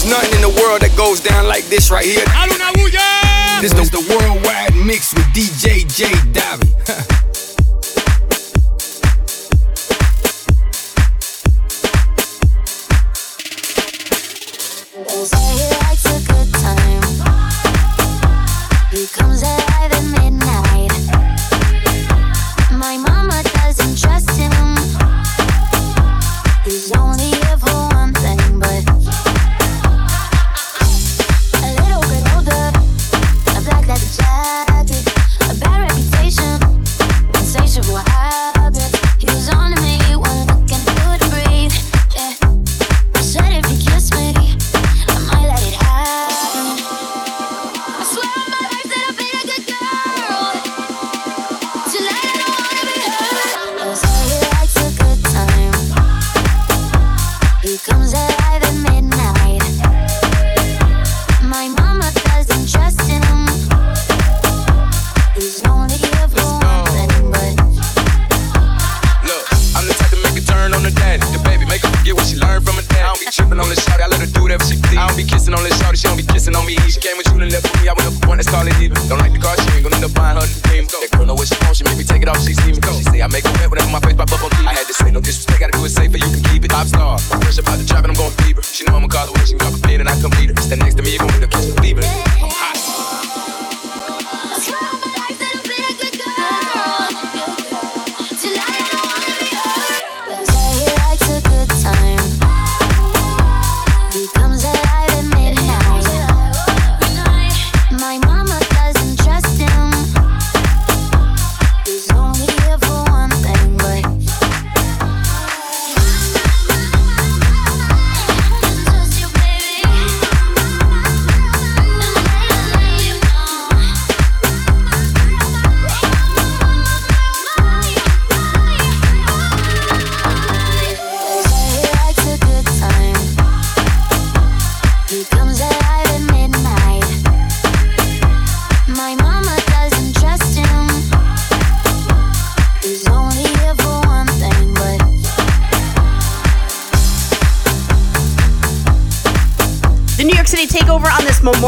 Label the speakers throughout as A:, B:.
A: There's nothing in the world that goes down like this right here. This is the worldwide mix with DJ J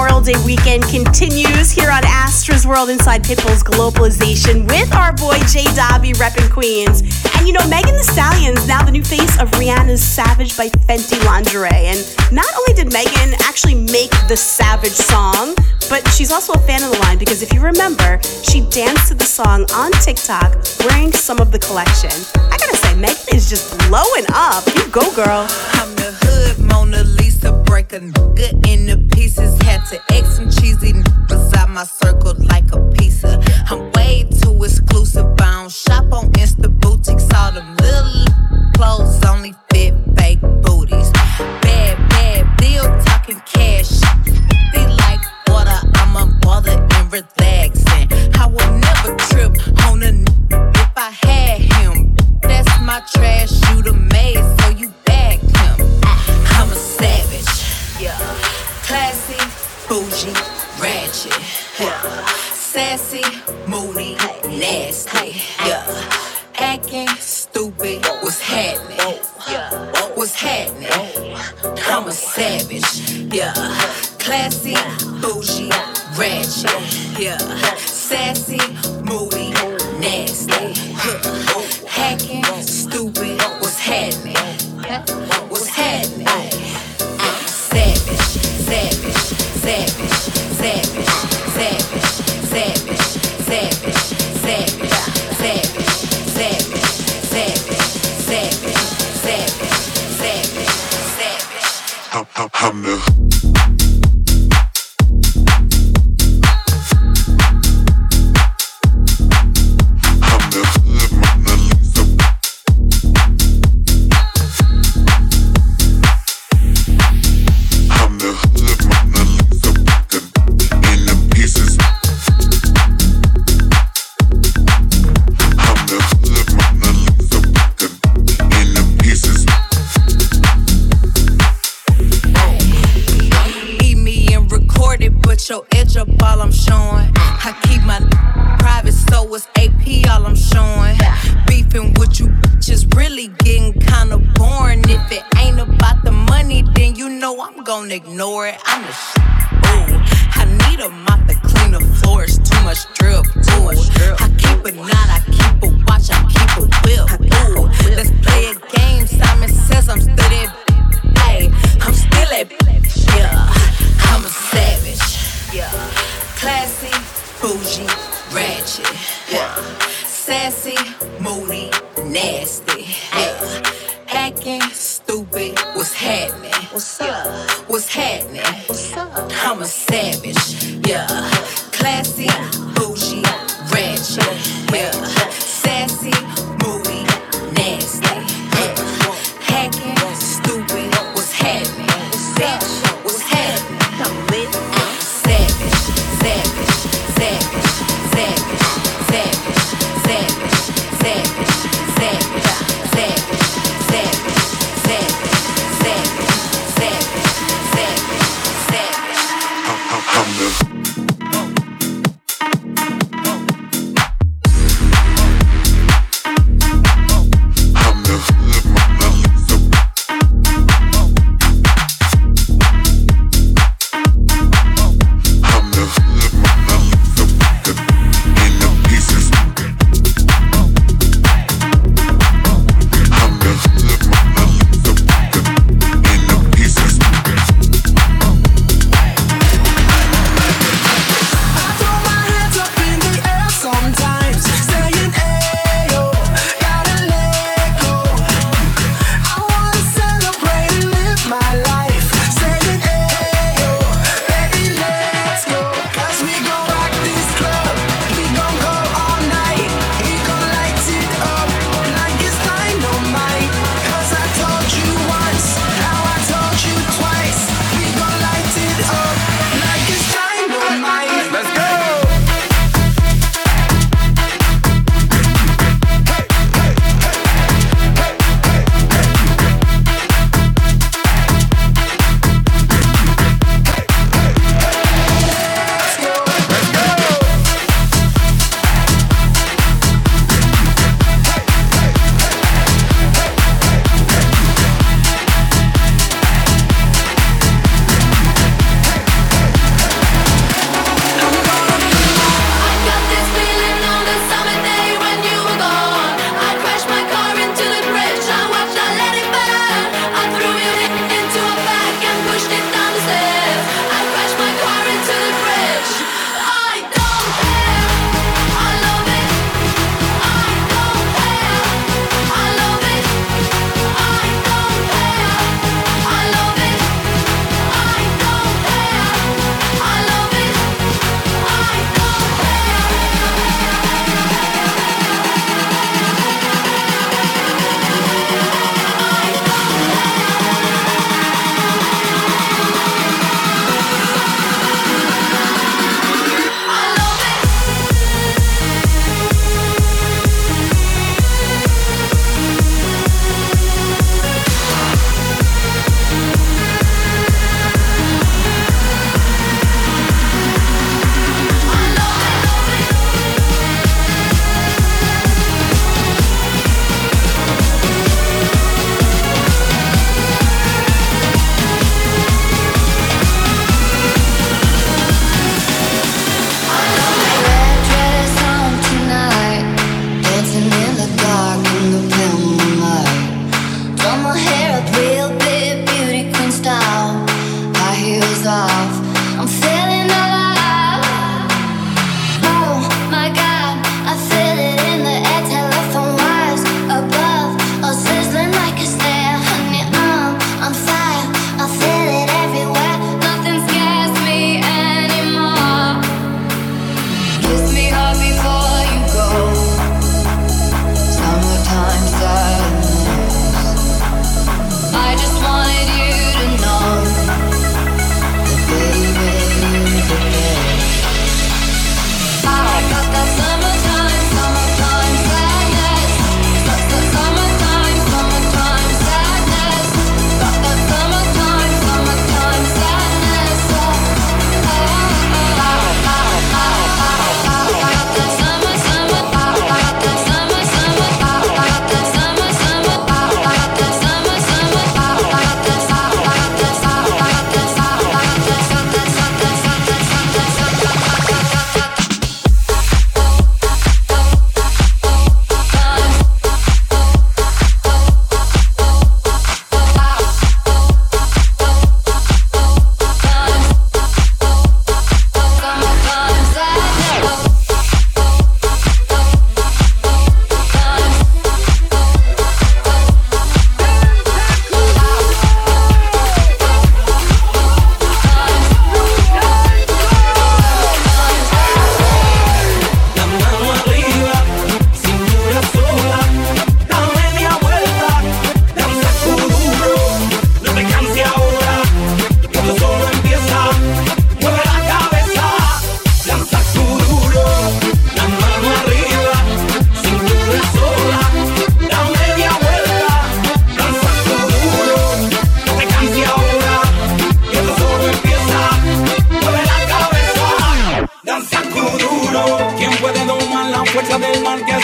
A: Davy.
B: Day weekend continues here on Astra's World inside Pitbull's Globalization with our boy J Dobby repping Queens. And you know, Megan Thee Stallion's now the new face of Rihanna's Savage by Fenty Lingerie. And not only did Megan actually make the Savage song, but she's also a fan of the line because if you remember, she danced to the song on TikTok wearing some of the collection. I gotta say, Megan is just blowing up. You go, girl.
C: Hood Mona Lisa, break a nigga into pieces. Had to X some cheesy beside my circle like a pizza. I'm way too exclusive. I don't shop on Insta boutiques. All them little clothes only happening? I'm a savage, yeah. Classy, bougie, ratchet, yeah. Sassy, moody, nasty. Hacking, stupid, what's happening? What's happening?
D: Classy, bougie, ratchet. Yeah, sassy,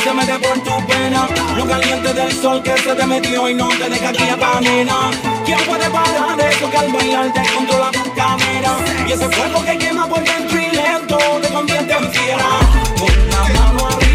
E: se mete
F: por tu pena. Lo caliente del sol que se te metió y no te deja aquí a nena ¿Quién puede parar eso que al bailar te controla tu cámara? Y ese fuego que quema por dentro y lento te convierte en fiera. Con la mano.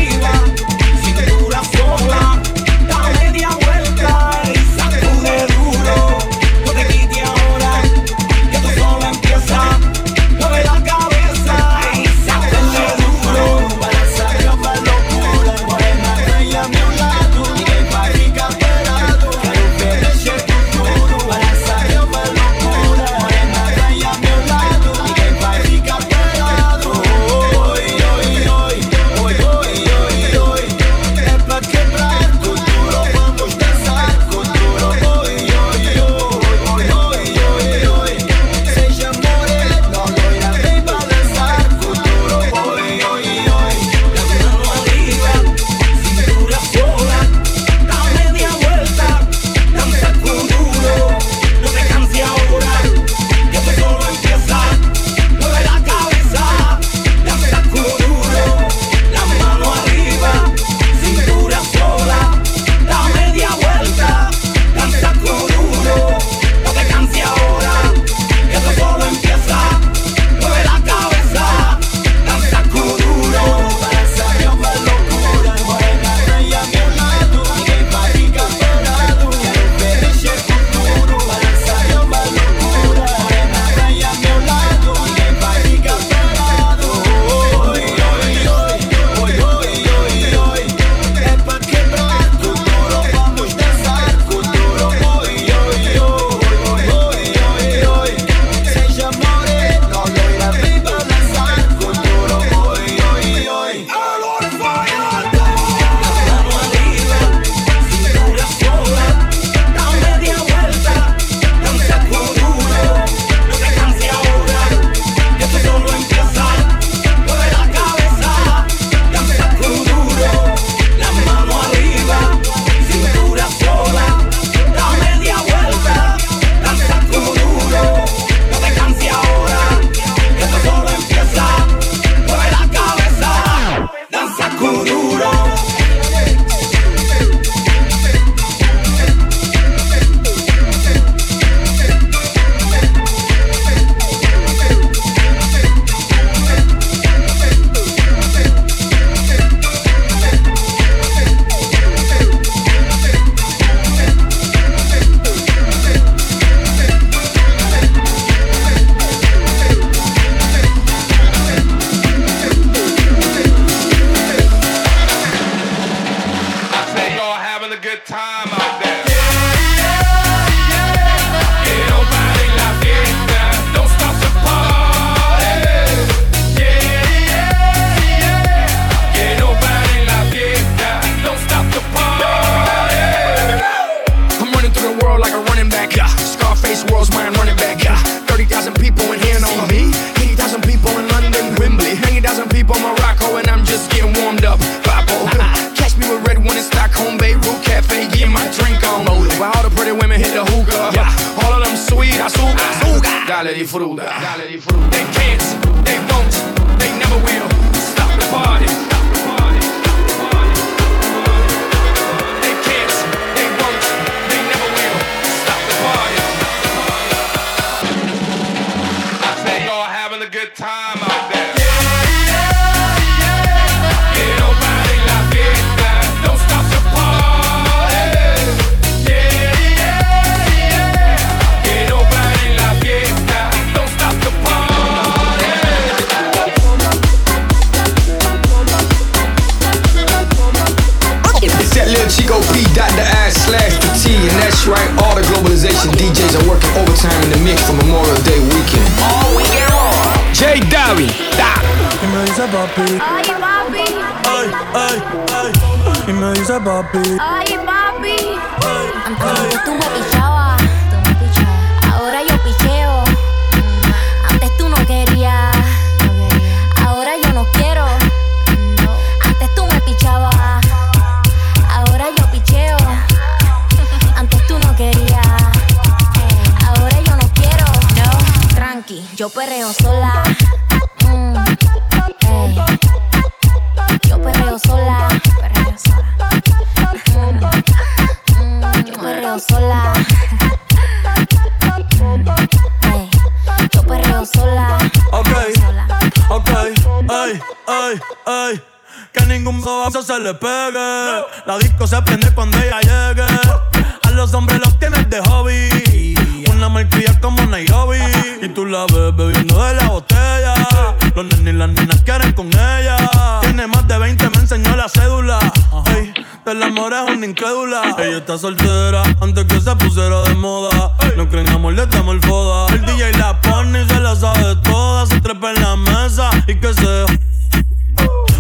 G: Antes
H: que se pusiera de moda. No creen amor, le damos el foda. El DJ la pone y se la sabe toda. Se trepa en la mesa y que se.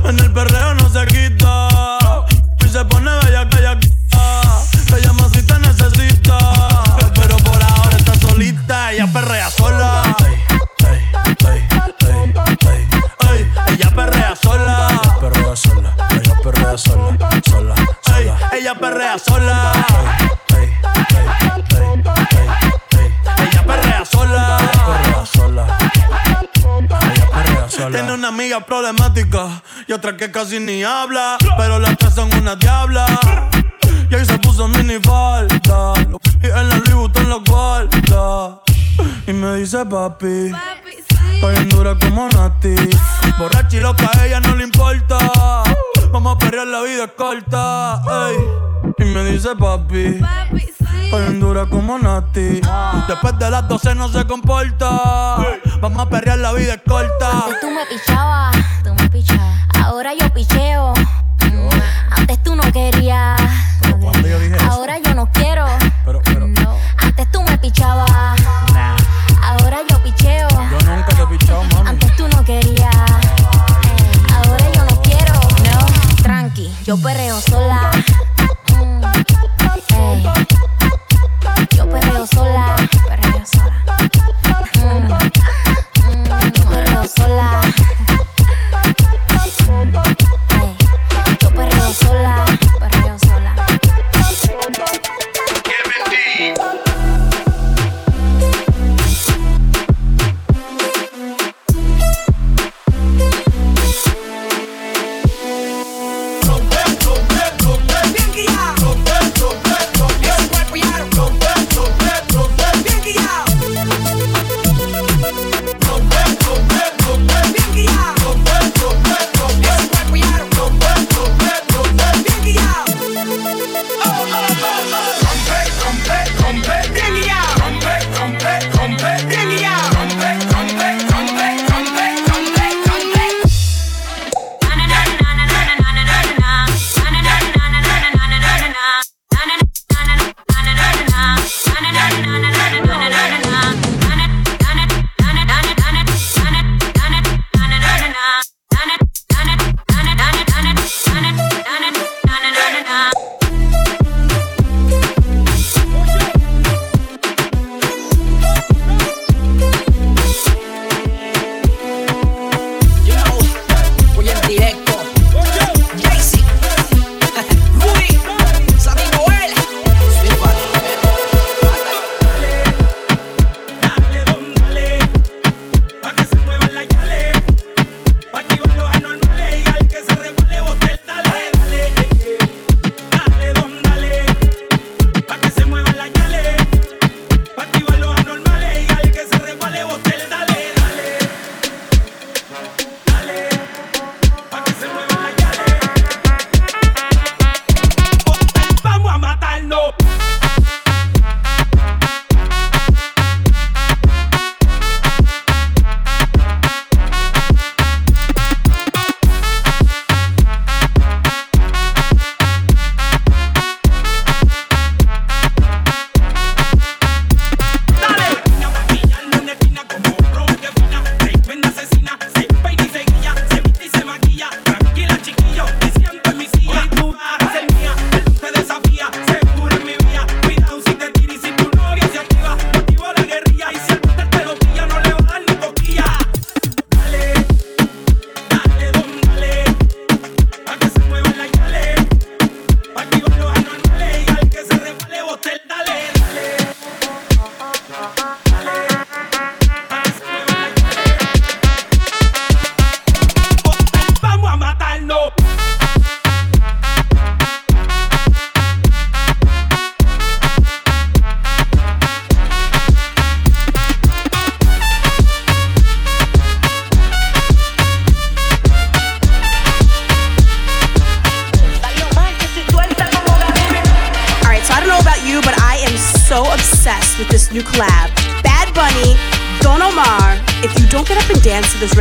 H: En el perreo no se quita. Y se pone bella, bella. Te llama si te necesita. Pero por ahora está solita. Ella perrea sola. Ella perrea sola.
I: Perrea sola, ella perrea sola, sola.
H: ella perrea sola. Sola. Tiene una amiga problemática y otra que casi ni habla. Pero las tres son una diabla. Y ahí se puso mini falta. Y en la Louis Vuitton la guarda. Y me dice papi. Estoy en dura como Nati. Borracha y loca, a ella no le importa. Vamos a perrear, la vida es corta. ey. Y me dice papi. Estoy en dura como Nati. Después de las 12 no se comporta. Vamos a perrear, la vida es corta.
G: Antes tú me pichabas, tú me pichabas. Ahora yo picheo. Mm, Antes tú no querías.
I: ¿Cuándo yo dije eso?
G: Ahora yo no quiero.
I: Pero, pero,
G: No. Antes tú me pichabas.
I: nah.
G: Ahora yo picheo.
I: Yo nunca te he pichado, mami.
G: Antes tú no querías. Ahora yo no quiero. No. Tranqui, yo perreo sola. Perreo sola. Perreo sola. Mm, mm, perreo sola. Yo perreo sola.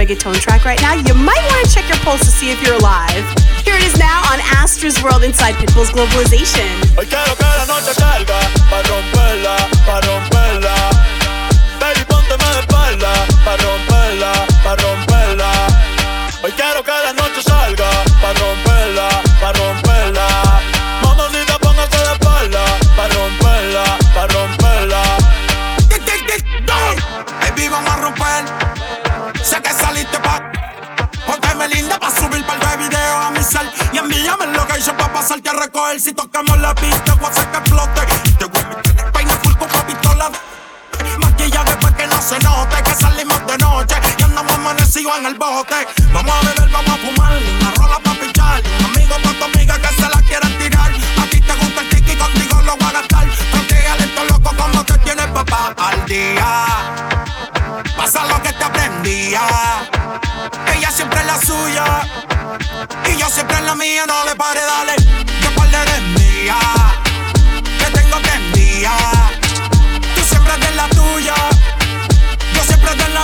B: Reggaeton track right now, you might want to check your pulse to see if you're alive. Here it is now on Astra's World inside Pitbull's Globalization.
J: Amanecidos en el bote Vamos a beber, vamos a fumar Una rola pa' pichar Un amigo pa' tu amiga que se la quieran tirar A ti te gusta el tiki, contigo lo voy a gastar Protégale esto loco como te tienes papá al día Pasa lo que te aprendía. Ella siempre es la suya. Y yo siempre en la mía. No le pare, dale. Que par de mía. Que tengo que enviar.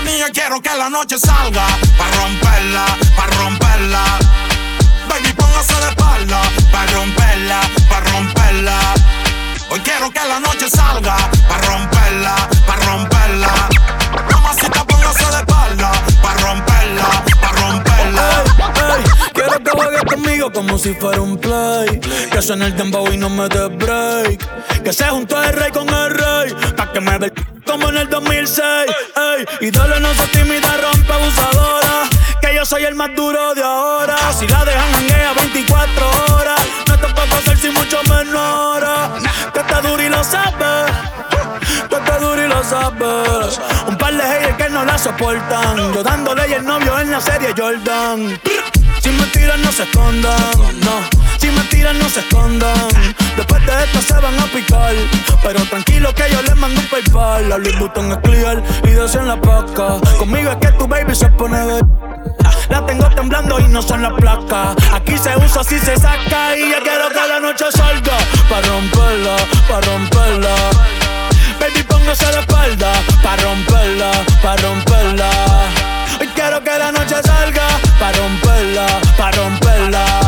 J: Mía. Quiero que la noche salga. Pa' romperla, pa' romperla. Baby, póngase de espalda. Pa' romperla, pa' romperla. Hoy quiero que la noche salga. Pa' romperla, pa' romperla. Mamacita, póngase de espalda. Pa' romperla, pa' romperla.
H: Ey, quiero que juegues conmigo como si fuera un play. Que suene el dembow y no me dé break. Que se juntó el rey con el rey. Pa' que me ve como en el 2006. Ey, y dale, no se tímida, rompe abusadora. Que yo soy el más duro de ahora. Si la dejan janguea 24 horas. No te puedo hacer sin mucho menor. Que te duro y lo sabes. Un par de haters que no la soportan. Yo dándole y el novio en la serie Jordan. Si me tiran, no se escondan. Si me tiran, no se escondan. Después de esto se van a picar. Pero tranquilo que yo les mando un paypal. La Louis Vuitton es clear y dos la paca. Conmigo es que tu baby se pone de. La tengo temblando y no son las placas. Aquí se usa, así se saca. Y ya quiero que la noche salga. Pa' romperla, pa' romperla. Baby, póngase la espalda. Pa' romperla, pa' romperla. Hoy quiero que la noche salga. Pa' romperla, pa' romperla.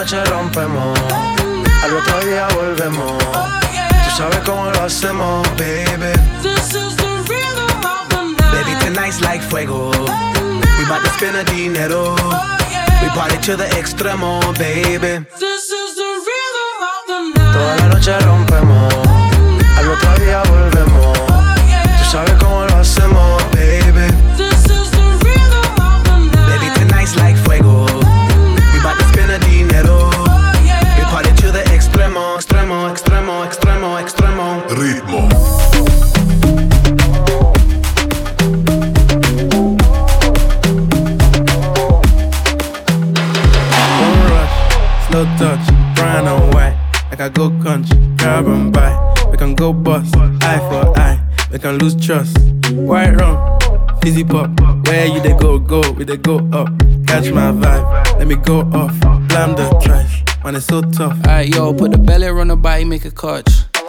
K: Noche rompemos, al otro día volvemos. Tú sabes cómo lo hacemos, baby. Baby, tonight's like fuego. We bout to spend a dinero. We party to the extremo, baby. Toda la noche rompemos, al otro día volvemos. Tú sabes cómo lo hacemos, baby. Baby, extremo, extremo, extremo, extremo.
L: Ritmo.
I: Don't rush, slow touch, brown and white. Like I go country, grab and buy. We can go bust, eye for eye. We can lose trust. White rum, fizzy pop. Where you they go, go, we they go up. Catch my vibe, let me go off. Blam the trash, man, it's so tough.
M: Alright, yo, put the belly on the body, make a catch.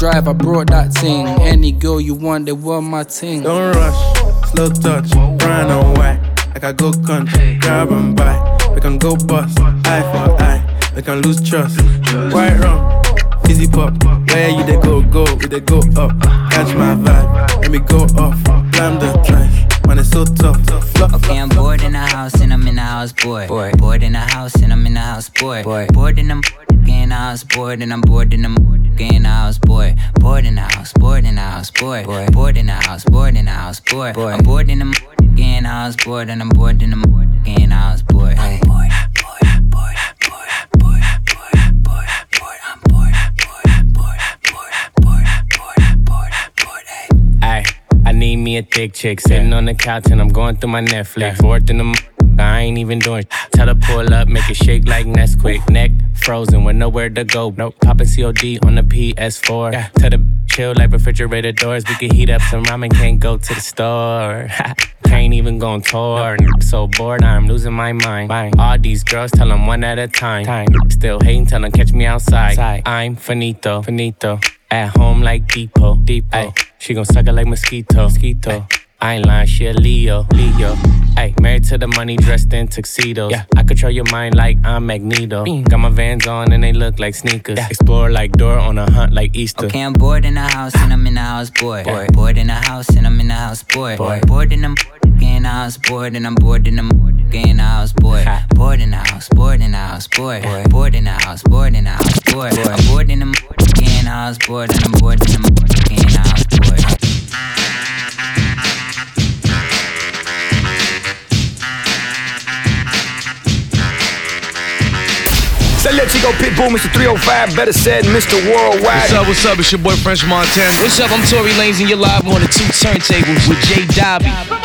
M: drive, I brought that thing. Any girl you want, they want my ting.
I: Don't rush, slow touch, white. Like I go country, grab and buy. We can go bust, eye for eye. We can lose trust. White rum, fizzy pop. Where you they go, go, we they go up. Catch my vibe, let me go off. Blam the trash, man, it's so tough. Fluff,
N: Okay, I'm bored in the house and I'm in the house bored. Bored, bored in the house and I'm in the house bored. Bored, bored in the in the house bored and I'm bored in the in the house bored. Bored in the house, bored in the house bored. Bored, bored in the house, bored in the house bored. I'm bored in the in the house bored and I'm bored in the in the house bored. Hey.
O: Ay, need me a thick chick. Sitting on the couch and I'm going through my Netflix. Fourth in the m- I ain't even doing. Tell her pull up, make it shake like Nesquik. Neck frozen with nowhere to go. Nope. Poppin' COD on the PS4. Tell the chill like refrigerator doors. We can heat up some ramen, can't go to the store. Can't even go on tour. So bored, I'm losing my mind. All these girls tell them one at a time. Still hating, tell them catch me outside. I'm finito, finito. At home like Depot, Depot. she gon' suck it like mosquito, mosquito. I ain't lying, she a Leo, Leo. Ay, married to the money, dressed in tuxedos. Yeah, I control your mind like I'm Magneto. Got my vans on and they look like sneakers. Explore like Dora on a hunt like Easter.
N: Okay, I'm bored in the house and I'm in the house bored. Bored, bored in the house and I'm in the house bored. Bored, bored in the in the house bored and I'm bored in the in the house bored. Bored in the house, bored in the house bored. Bored in the house, bored in the house bored. I'm bored in the in the house bored and I'm bored in the
P: Say let's go Pitbull, Mr. 305, better said Mr. Worldwide.
Q: What's up, what's up? It's your boy French Montana. What's up? I'm Tory Lanez and you're live on the two turntables with Jay Dobby.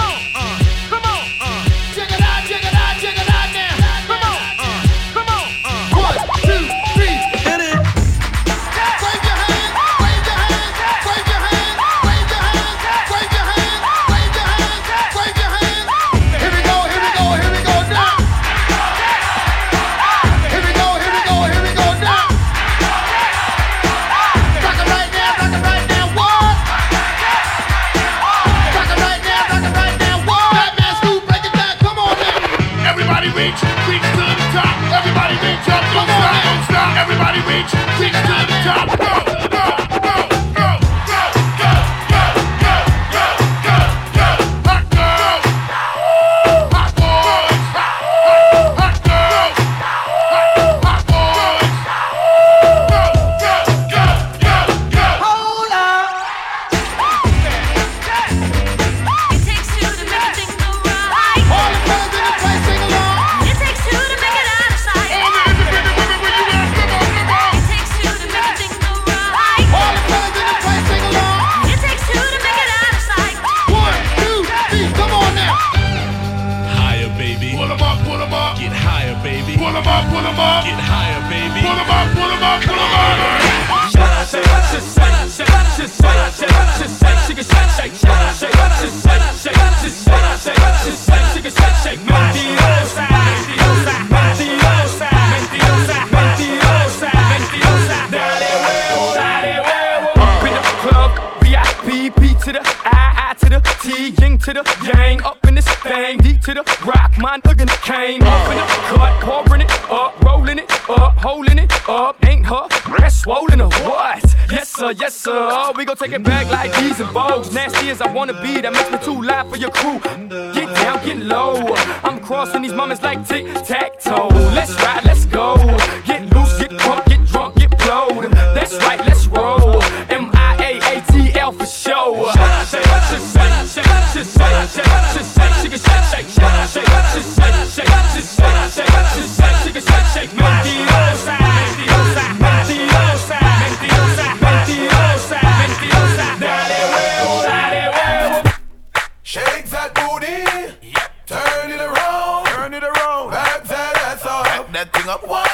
R: up. What?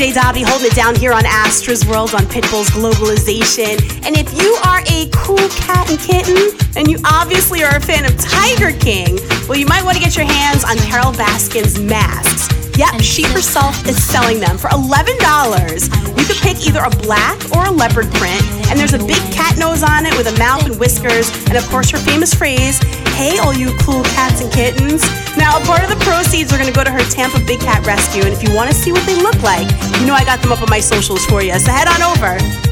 B: Jay Dobby holding it down here on Astra's World on Pitbull's Globalization. And if you are a cool cat and kitten, and you obviously are a fan of Tiger King, well, you might want to get your hands on Carole Baskin's masks. Yep, she herself is selling them for $11. You can pick either a black or a leopard print, and there's a big cat nose on it with a mouth and whiskers, and of course, her famous phrase Hey, all you cool cats and kittens. Now, a part of the proceeds are going to go to her Tampa Big Cat Rescue. And if you want to see what they look like, you know I got them up on my socials for you. So head on over.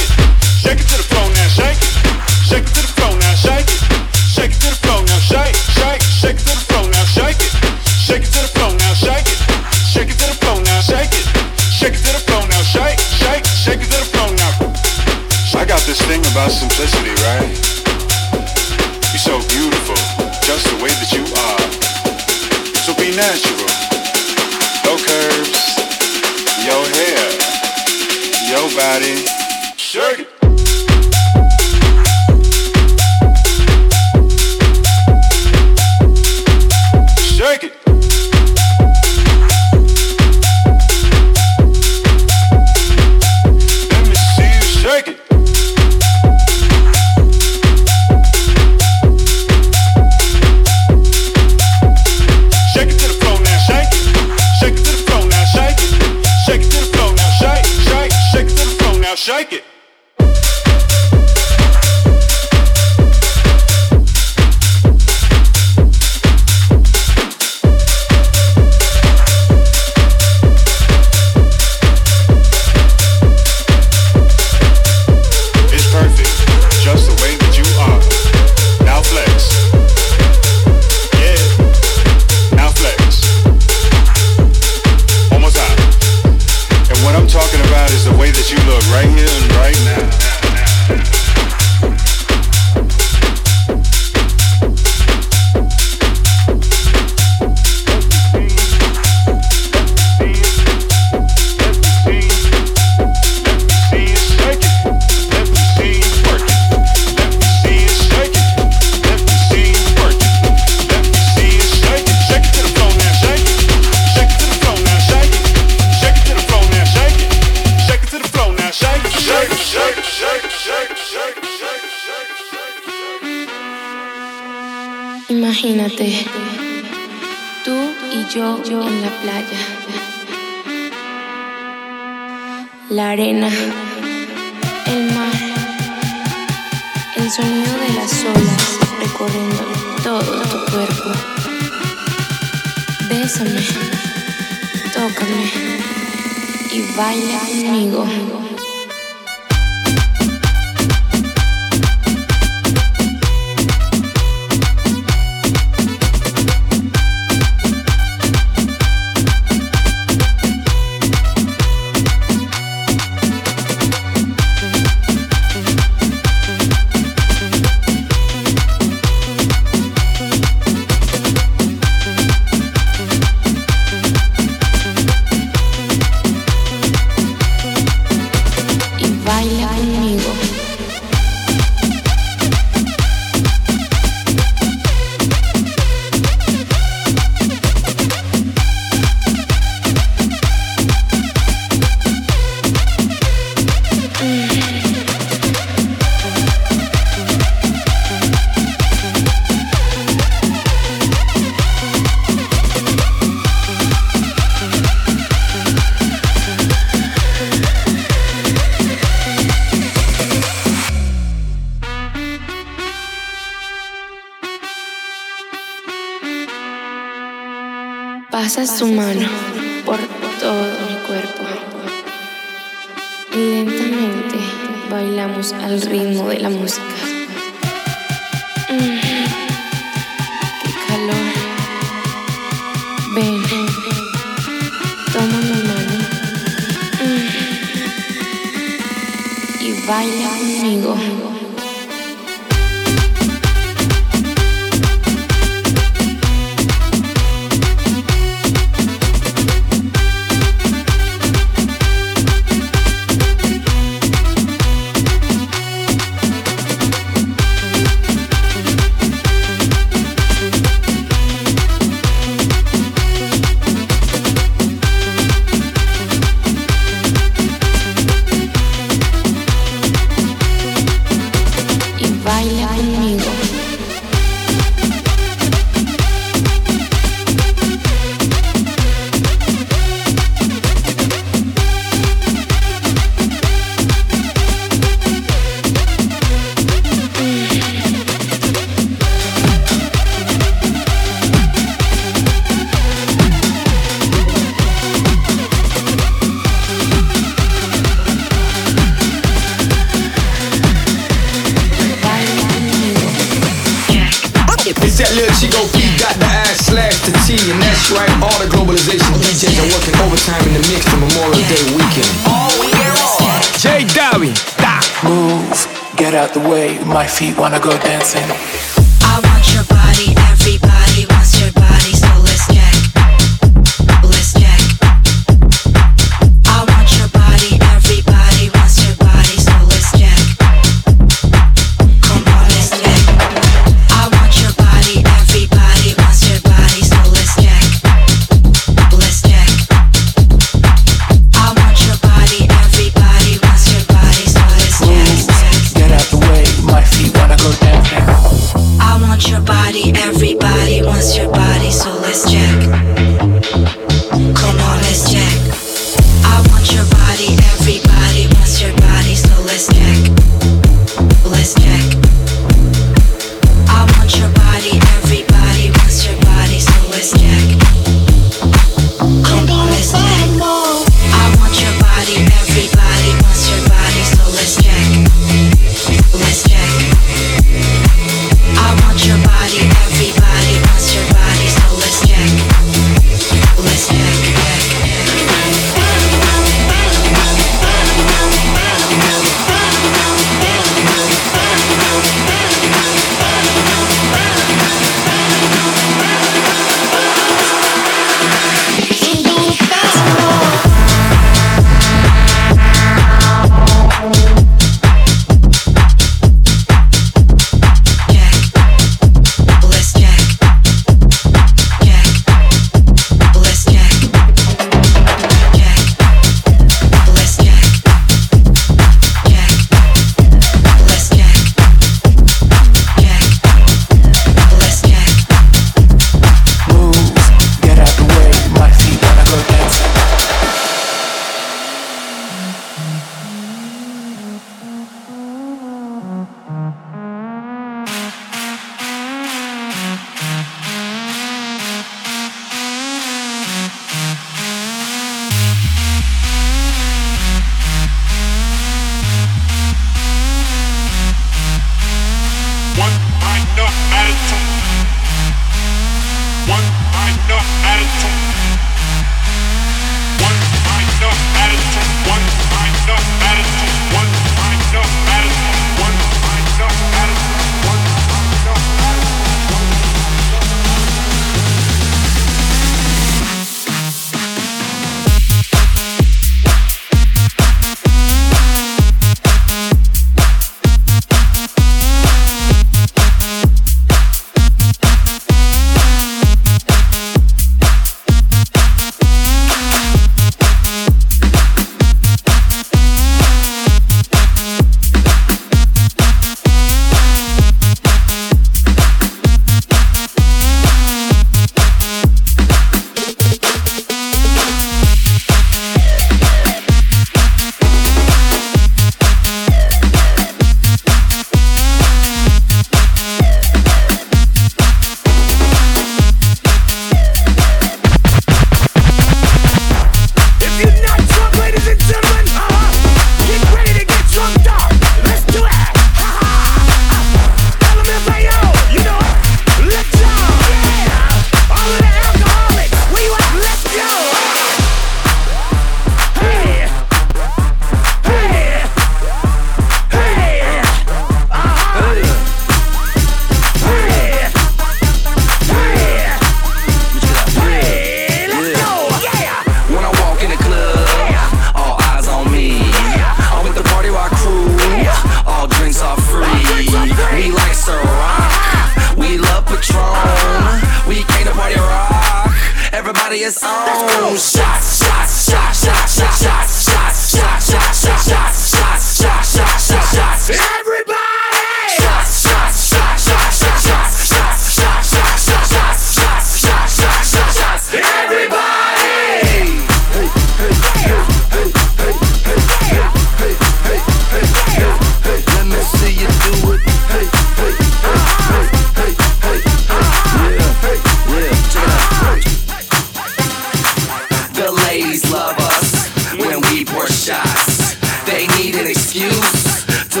P: an excuse to.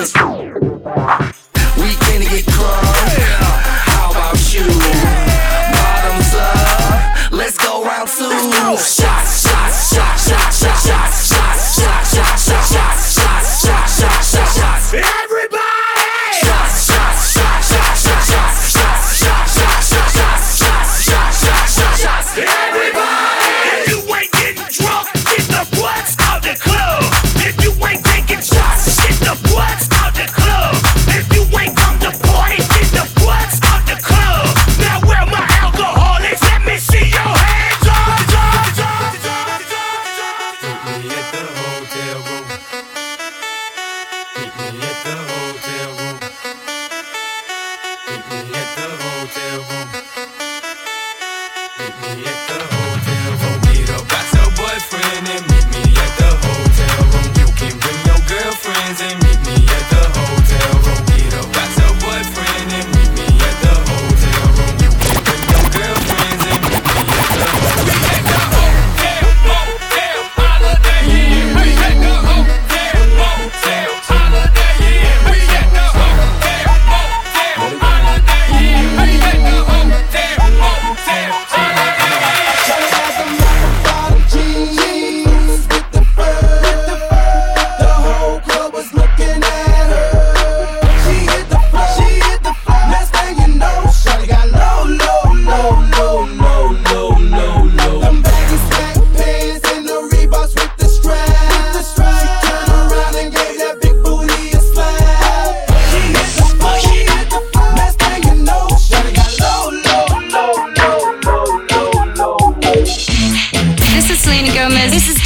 P: We can get crunk. How about you? Bottoms up. Let's go round two. Shots.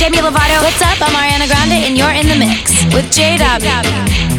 B: Demi Lovato, what's up? I'm Ariana Grande, and you're in the mix with J. Dobby.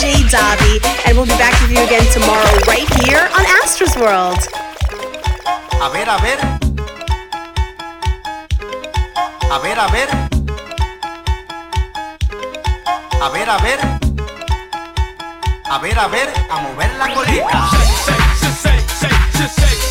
S: J Dobby, and we'll be back with you again tomorrow right here on Astros World.
T: A ver, a ver. A ver, a ver. A ver, a ver. A ver, a ver, a mover la colita.
U: Shake, shake,
V: shake, shake, shake, shake.